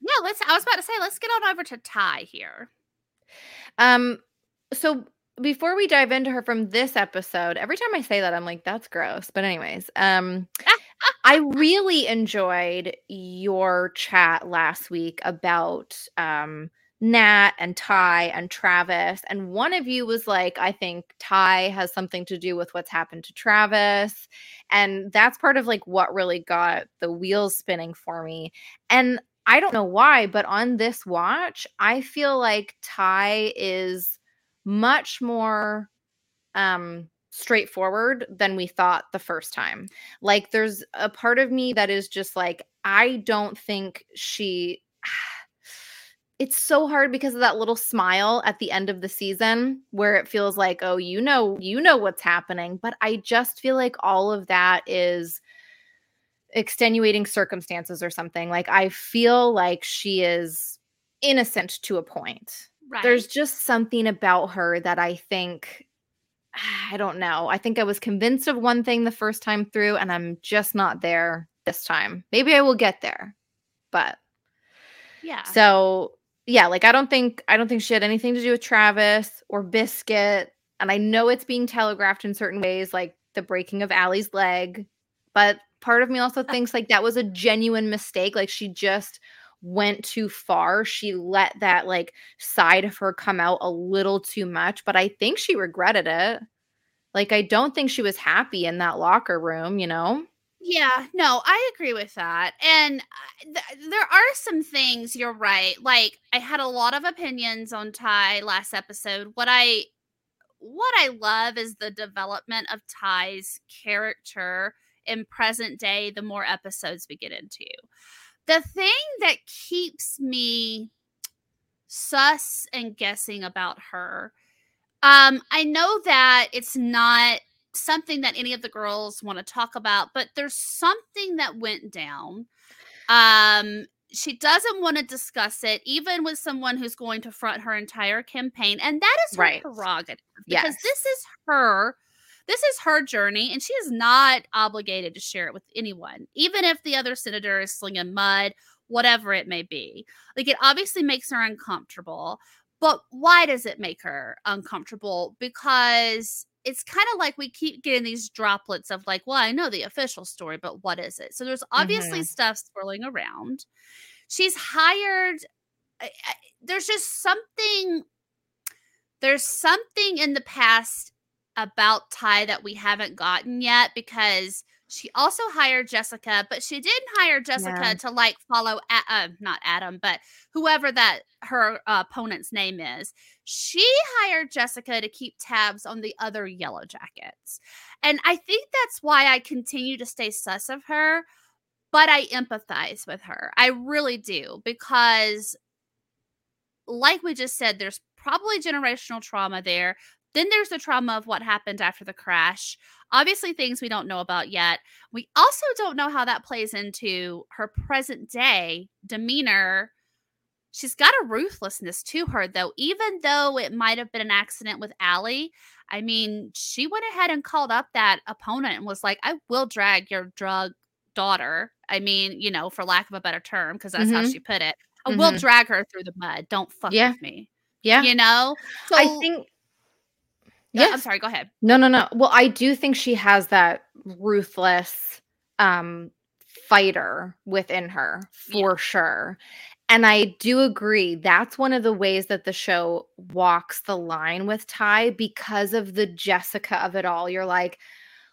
yeah, let's. I was about to say, let's get on over to Tai here. Um, so before we dive into her from this episode, every time I say that, I'm like, that's gross. But anyways, um, I really enjoyed your chat last week about um Nat and Tai and Travis. And one of you was like, I think Tai has something to do with what's happened to Travis. And that's part of like what really got the wheels spinning for me. And I don't know why, but on this watch, I feel like Tai is much more um straightforward than we thought the first time. Like there's a part of me that is just like I don't think she it's so hard because of that little smile at the end of the season where it feels like oh you know you know what's happening but I just feel like all of that is extenuating circumstances or something. Like I feel like she is innocent to a point. Right. There's just something about her that I think I don't know. I think I was convinced of one thing the first time through and I'm just not there this time. Maybe I will get there. But yeah. So, yeah, like I don't think I don't think she had anything to do with Travis or Biscuit and I know it's being telegraphed in certain ways like the breaking of Allie's leg, but part of me also thinks like that was a genuine mistake. Like she just went too far. She let that like side of her come out a little too much, but I think she regretted it. Like I don't think she was happy in that locker room, you know? Yeah, no, I agree with that. And uh, th- there are some things you're right. Like I had a lot of opinions on Tai last episode. What I what I love is the development of Tai's character in present day the more episodes we get into the thing that keeps me sus and guessing about her um i know that it's not something that any of the girls want to talk about but there's something that went down um she doesn't want to discuss it even with someone who's going to front her entire campaign and that is her Right. prerogative because Yes. this is her this is her journey and she is not obligated to share it with anyone even if the other senator is slinging mud whatever it may be. Like it obviously makes her uncomfortable but why does it make her uncomfortable? Because it's kind of like we keep getting these droplets of like well i know the official story but what is it? So there's obviously mm-hmm. stuff swirling around. She's hired I- I- there's just something there's something in the past about Tai that we haven't gotten yet because she also hired Jessica, but she didn't hire Jessica Yeah. to like follow, uh, not Adam, but whoever that her uh, opponent's name is. She hired Jessica to keep tabs on the other Yellowjackets, and I think that's why I continue to stay sus of her. But I empathize with her. I really do because like we just said, there's probably generational trauma there. Then there's the trauma of what happened after the crash. Obviously, things we don't know about yet. We also don't know how that plays into her present day demeanor. She's got a ruthlessness to her, though, even though it might have been an accident with Allie. I mean, she went ahead and called up that opponent and was like, I will drag your drug daughter. I mean, you know, for lack of a better term, because that's how Mhm. she put it. I will Mhm. drag her through the mud. Don't fuck Yeah. with me. Yeah. You know? So I think yeah, yeah. I'm sorry, go ahead. No, no, no. Well, I do think she has that ruthless um fighter within her Yeah. for sure. And I do agree that's one of the ways that the show walks the line with Tai because of the Jessica of it all. You're like,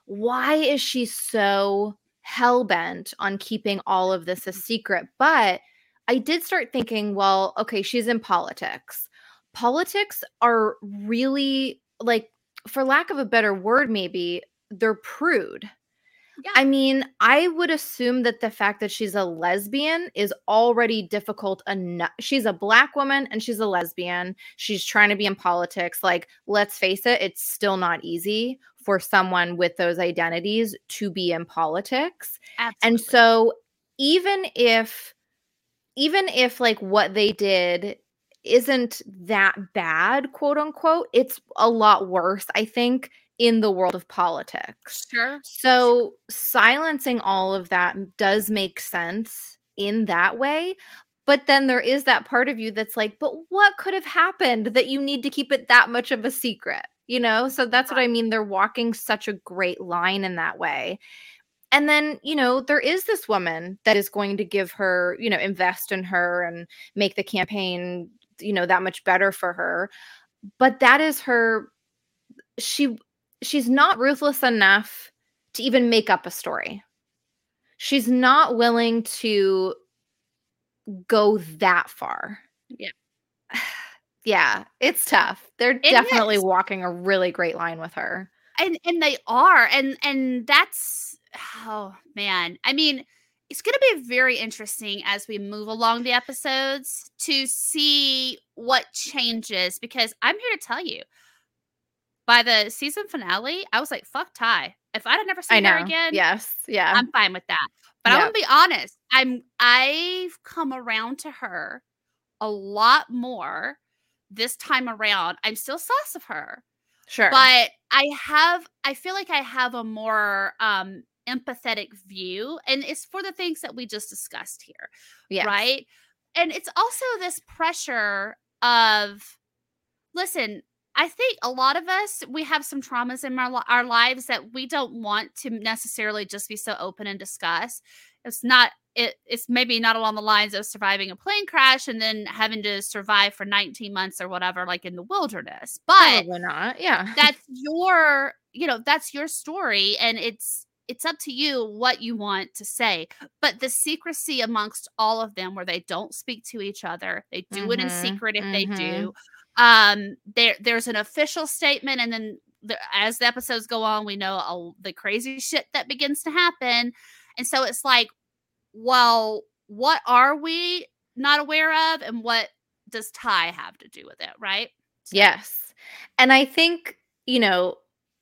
why is she so hell bent on keeping all of this a secret? But I did start thinking, well, okay, she's in politics. Politics are really like, for lack of a better word, maybe they're prude. Yeah. I mean, I would assume that the fact that she's a lesbian is already difficult enough. She's a black woman and she's a lesbian. She's trying to be in politics. Like, let's face it, it's still not easy for someone with those identities to be in politics. Absolutely. And so even if even if like what they did isn't that bad, quote unquote, it's a lot worse, I think, in the world of politics. sure. So silencing all of that does make sense in that way. But then there is that part of you that's like, but what could have happened that you need to keep it that much of a secret? You know? So that's what I mean. They're walking such a great line in that way. And then, you know, there is this woman that is going to give her, you know, invest in her and make the campaign, you know, that much better for her. But that is her she she's not ruthless enough to even make up a story. She's not willing to go that far. Yeah. yeah, it's tough. They're It definitely is. walking a really great line with her. And and they are. And and that's oh man. I mean, it's gonna be very interesting as we move along the episodes to see what changes because I'm here to tell you by the season finale, I was like, fuck Tai. If I'd have never seen her again, Yes. Yeah. I'm fine with that. But I Yep. want to be honest. I'm I've come around to her a lot more this time around. I'm still sus of her, sure. but I have I feel like I have a more um empathetic view and it's for the things that we just discussed here, yes. right? And it's also this pressure of listen, I think a lot of us we have some traumas in our, our lives that we don't want to necessarily just be so open and discuss. It's not it it's maybe not along the lines of surviving a plane crash and then having to survive for 19 months or whatever like in the wilderness. But Probably not. Yeah. that's your you know that's your story and it's it's up to you what you want to say but the secrecy amongst all of them where they don't speak to each other they do it in Mhm, secret if they mhm. do um there there's an official statement and then the, as the episodes go on we know all the crazy shit that begins to happen and so it's like well what are we not aware of and what does Tai have to do with it, right? So- Yes. And I think, you know,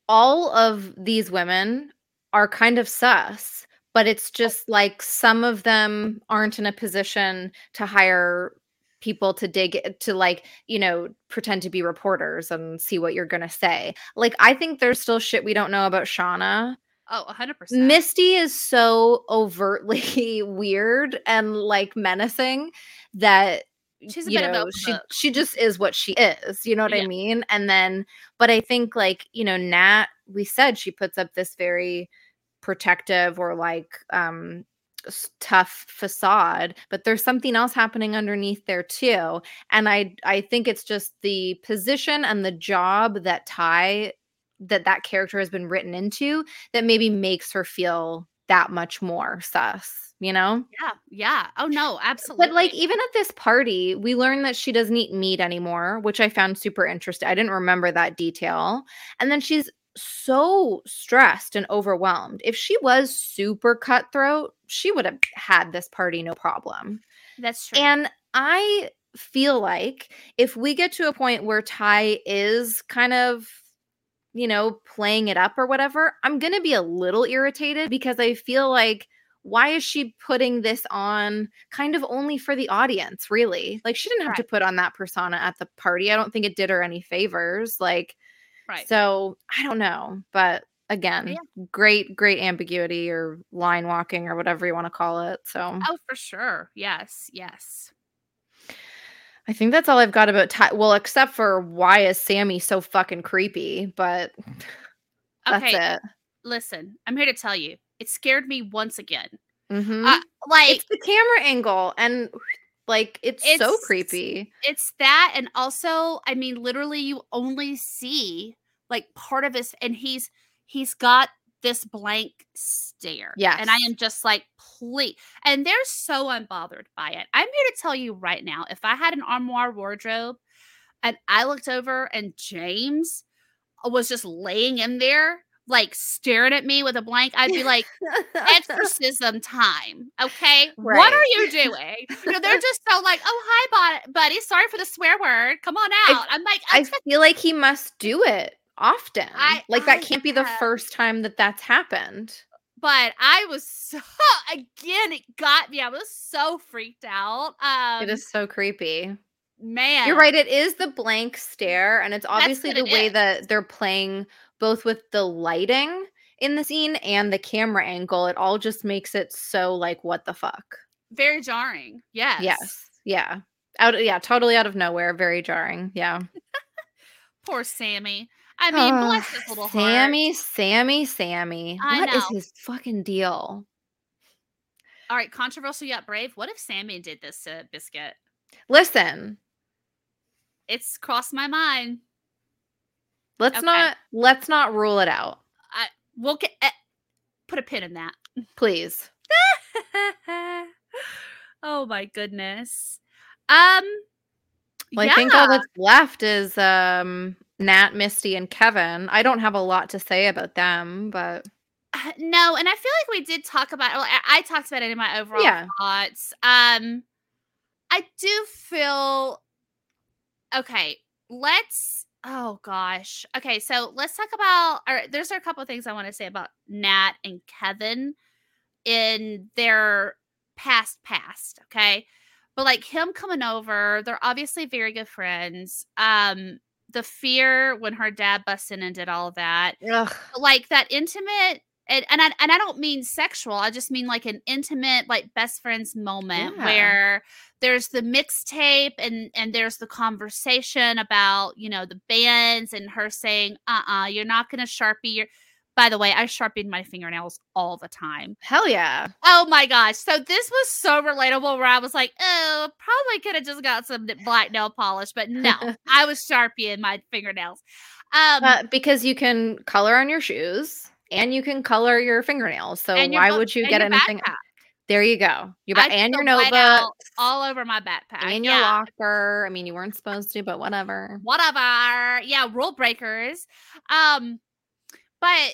all of these women are kind of sus, but it's oh. just like some of them aren't in a position to hire people to dig to like, you know, pretend to be reporters and see what you're going to say. Like I think there's still shit we don't know about Shauna. Oh, 100%. Misty is so overtly weird and like menacing that She's a you bit of know, a she book. she just is what she is. You know what Yeah. I mean? And then, but I think like you know, Nat, we said she puts up this very protective or like um tough facade but there's something else happening underneath there too and i i think it's just the position and the job that Tai that that character has been written into that maybe makes her feel that much more sus you know Yeah, yeah. Oh no, absolutely. but like even at this party, we learned that she doesn't eat meat anymore, which I found super interesting. I didn't remember that detail. And then she's so stressed and overwhelmed. If she was super cutthroat, she would have had this party no problem. that's true. And I feel like if we get to a point where Tai is kind of, you know, playing it up or whatever, I'm going to be a little irritated because I feel like why is she putting this on kind of only for the audience, really? Like she didn't have to put on that persona at the party. I don't think it did her any favors. Like right. so I don't know, but again, Yeah. great great ambiguity or line walking or whatever you want to call it. So oh, for sure. Yes, yes. I think that's all I've got about Tai. Well, except for why is Sammy so fucking creepy? But that's Okay, it. listen, I'm here to tell you. It scared me once again. Mhm. Uh, like it's the camera angle, and like it's, so creepy. it's that and also i mean literally you only see like part of his and he's he's got this blank stare Yeah. and i am just like please and they're so unbothered by it i'm here to tell you right now if i had an armoire wardrobe and i looked over and james uh, was just laying in there like staring at me with a blank i'd be like exorcism time. Okay. What are you doing? You know, they're just so like, oh, hi, buddy. Sorry for the swear word. Come on out. I'm like, I I, feel like he must do it often. I- like that I can't be the first time that that's happened. but I was so, again, it got me. I was so freaked out. Um, it is so creepy. man. You're right. It is the blank stare, and it's obviously the it way is. that they're playing both with the lighting in the scene and the camera angle. It all just makes it so like, what the fuck? Very jarring. Yes. Yes. Yeah. Out. Yeah. Totally out of nowhere. Very jarring. Yeah. Poor Sammy. I mean, Oh, bless his little heart. Sammy, Sammy, Sammy. I What is know. his fucking deal? All right. Controversial yet brave. What if Sammy did this to Biscuit? Listen, It's crossed my mind. Let's Okay. not let's not rule it out, I, we'll get, eh, put a pin in that. please. oh my goodness. Um Well, yeah, I think all that's left is um Nat, Misty, and Kevin. I don't have a lot to say about them, but uh, no, and I feel like we did talk about well, I, I talked about it in my overall Yeah. thoughts. Um I do feel okay, let's oh gosh. Okay, so let's talk about or there's a couple of things I want to say about Nat and Kevin in their past past, okay? But like him coming over, they're obviously very good friends. Um the fear when her dad busted in and did all of that. ugh, like that intimate and and I, and I don't mean sexual. I just mean like an intimate like best friends moment Yeah. where there's the mixtape and and there's the conversation about, you know, the bands and her saying, "Uh-uh, you're not going to sharpie your By the way, I sharpened my fingernails all the time. hell yeah. Oh my gosh. So this was so relatable where I was like, oh, probably could have just got some black nail polish, but no, I was sharpieing my fingernails. Um, Uh, because you can color on your shoes and you can color your fingernails. So your why book- would you get anything? backpack. There you go. Your I ba- and your notebook all over my backpack. and your yeah. locker. I mean, you weren't supposed to, but whatever. whatever. Yeah, rule breakers. Um, but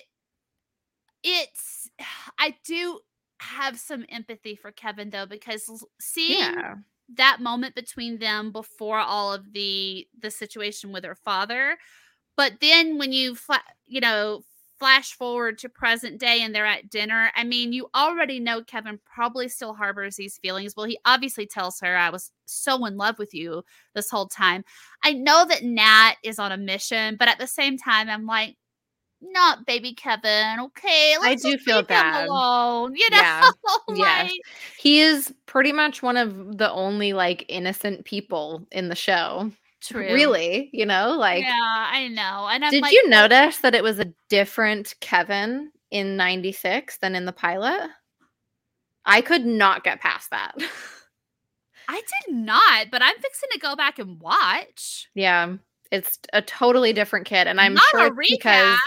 it's I do have some empathy for Kevin though because seeing Yeah. that moment between them before all of the the situation with her father but then when you fla- you know flash forward to present day and they're at dinner i mean you already know kevin probably still harbors these feelings well he obviously tells her i was so in love with you this whole time i know that nat is on a mission but at the same time i'm like not baby kevin okay I do feel bad. alone you know Yeah. Like He is pretty much one of the only like innocent people in the show. True Really, you know, like yeah i know and i'm Did like you notice that it was a different Kevin in 96 than in the pilot? I could not get past that. I did not, but I'm fixing to go back and watch. yeah, it's a totally different kid and I'm not sure a because.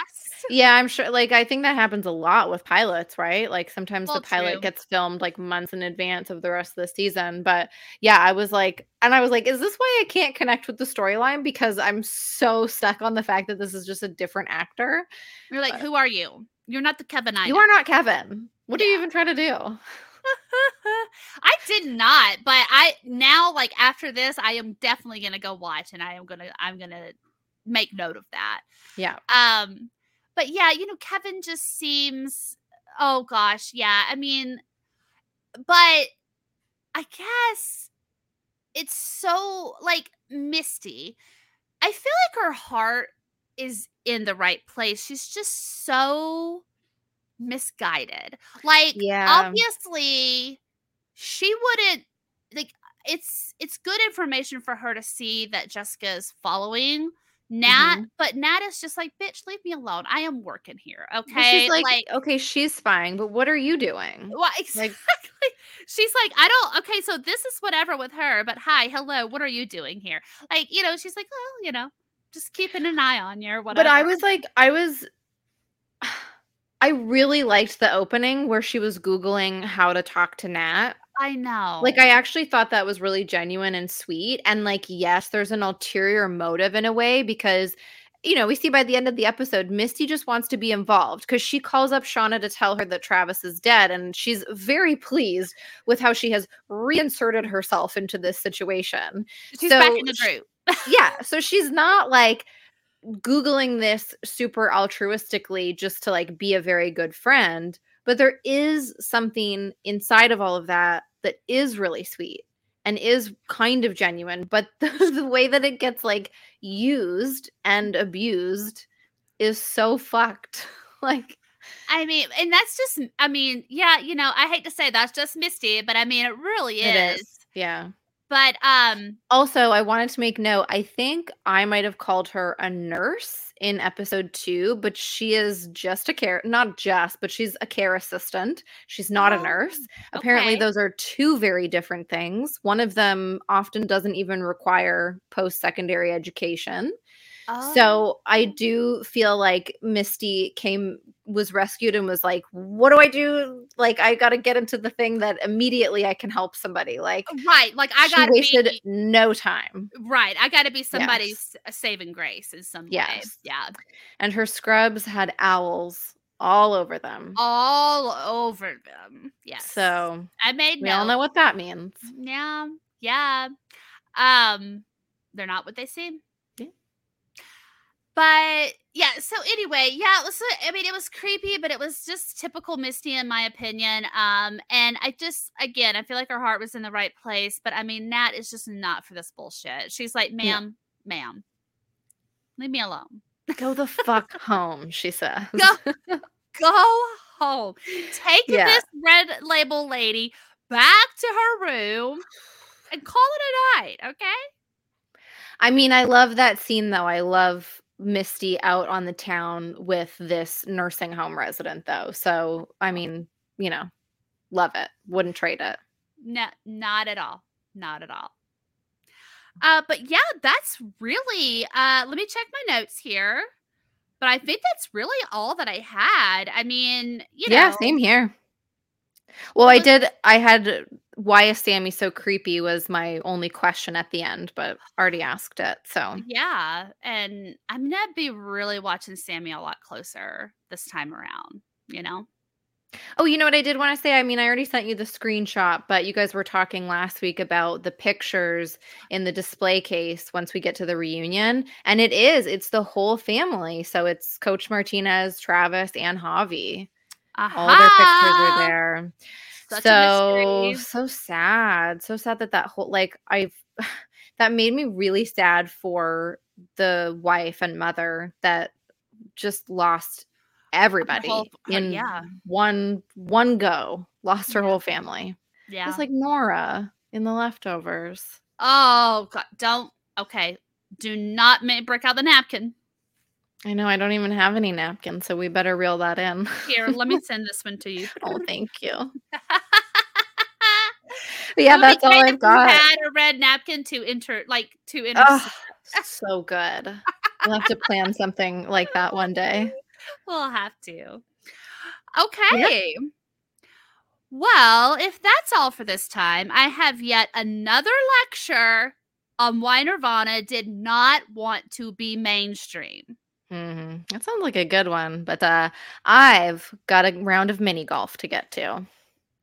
Yeah, I'm sure like I think that happens a lot with pilots, right? Like sometimes Well, the pilot true. gets filmed like months in advance of the rest of the season, but yeah, I was like and I was like is this why I can't connect with the storyline because I'm so stuck on the fact that this is just a different actor? You're like, but- who are you? You're not the Kevin I You know. are not Kevin. What are you even trying to do? I did not, but I now like after this, I am definitely gonna go watch, and I am gonna I'm gonna make note of that. Yeah. Um, but yeah, you know, Kevin just seems. Oh gosh, yeah. I mean, but I guess it's so like Misty. I feel like her heart is in the right place. She's just so misguided. Like Yeah. obviously she wouldn't like it's it's good information for her to see that Jessica is following Nat, Mhm. but Nat is just like, bitch, leave me alone. I am working here. Okay. She's like, okay, she's spying, but what are you doing? well, exactly. like- she's like, I don't. Okay, so this is whatever with her, but hi, hello, what are you doing here? Like, you know, she's like, well, you know, just keeping an eye on you or whatever. But I was like, I was I really liked the opening where she was Googling how to talk to Nat. I know. Like, I actually thought that was really genuine and sweet. And, like, yes, there's an ulterior motive in a way because, you know, we see by the end of the episode, Misty just wants to be involved because she calls up Shauna to tell her that Travis is dead. And she's very pleased with how she has reinserted herself into this situation. she's back in the group. yeah so she's not like googling this super altruistically just to like be a very good friend but there is something inside of all of that that is really sweet and is kind of genuine but the, the way that it gets like used and abused is so fucked like I mean, and that's just. I mean, yeah, you know, I hate to say that's just Misty, but I mean, it really is. it is yeah But um, Also, I wanted to make note. I think I might have called her a nurse in episode two, but she is just a care, not just, but she's a care assistant. She's not a Oh, nurse. Apparently, okay. those are two very different things. One of them often doesn't even require post secondary education. So I Oh. do feel like Misty came, was rescued, and was like, What do I do? Like, I got to get into the thing that immediately I can help somebody. Like, right, like I got wasted be no time. right. I got to be somebody's Yes. saving grace in some way. Yeah, and her scrubs had owls all over them. all over them. Yes. So I made no. we all note. know what that means. Yeah, yeah. Um, they're not what they seem. Yeah. But yeah, so anyway, yeah, it was I mean it was creepy, but it was just typical Misty in my opinion. Um, and I just again I feel like her heart was in the right place, but I mean Nat is just not for this bullshit. She's like, Yeah. ma'am, ma'am, leave me alone. Go the fuck home, she says. Go Go home. Take Yeah. this red label lady back to her room and call it a night, okay? I mean, I love that scene though. I love Misty out on the town with this nursing home resident though. So, I mean, you know, love it. Wouldn't trade it. No, not at all. Not at all. Uh, but yeah, that's really. Uh, let me check my notes here. But I think that's really all that I had. I mean, you know, yeah, same here. Well, I did I had why is Sammy so creepy was my only question at the end, but already asked it. So, Yeah, and I'm gonna be really watching Sammy a lot closer this time around. You know, Oh, you know what I did want to say? I mean, I already sent you the screenshot, but you guys were talking last week about the pictures in the display case once we get to the reunion. And it is, it's the whole family. So it's Coach Martinez, Travis, and Javi. All their pictures are there. Such so so sad. So sad that that whole like I've that made me really sad for the wife and mother that just lost everybody whole- in yeah. one one go. Lost her Yeah. whole family. Yeah. It's like Nora in the leftovers. oh God! Don't. Okay. Do not ma- break out the napkin. I know I don't even have any napkins, so we better reel that in. Here, let me send this one to you. oh, thank you. Yeah, that's all I've got. Had a red napkin to enter, like to enter. Oh, so good. We'll have to plan something like that one day. We'll have to. Okay. Well, if that's all for this time, I have yet another lecture on why Nirvana did not want to be mainstream. Hmm That sounds like a good one. But uh, I've got a round of mini golf to get to.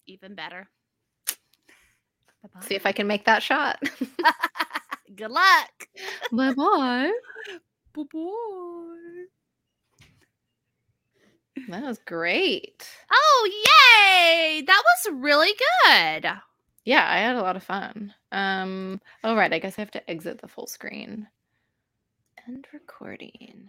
Even better. See if I can make that shot. Good luck. bye bye. Bye-bye. That was great. Oh, yay! That was really good. Yeah, I had a lot of fun. Um, oh right, I guess I have to exit the full screen. End recording.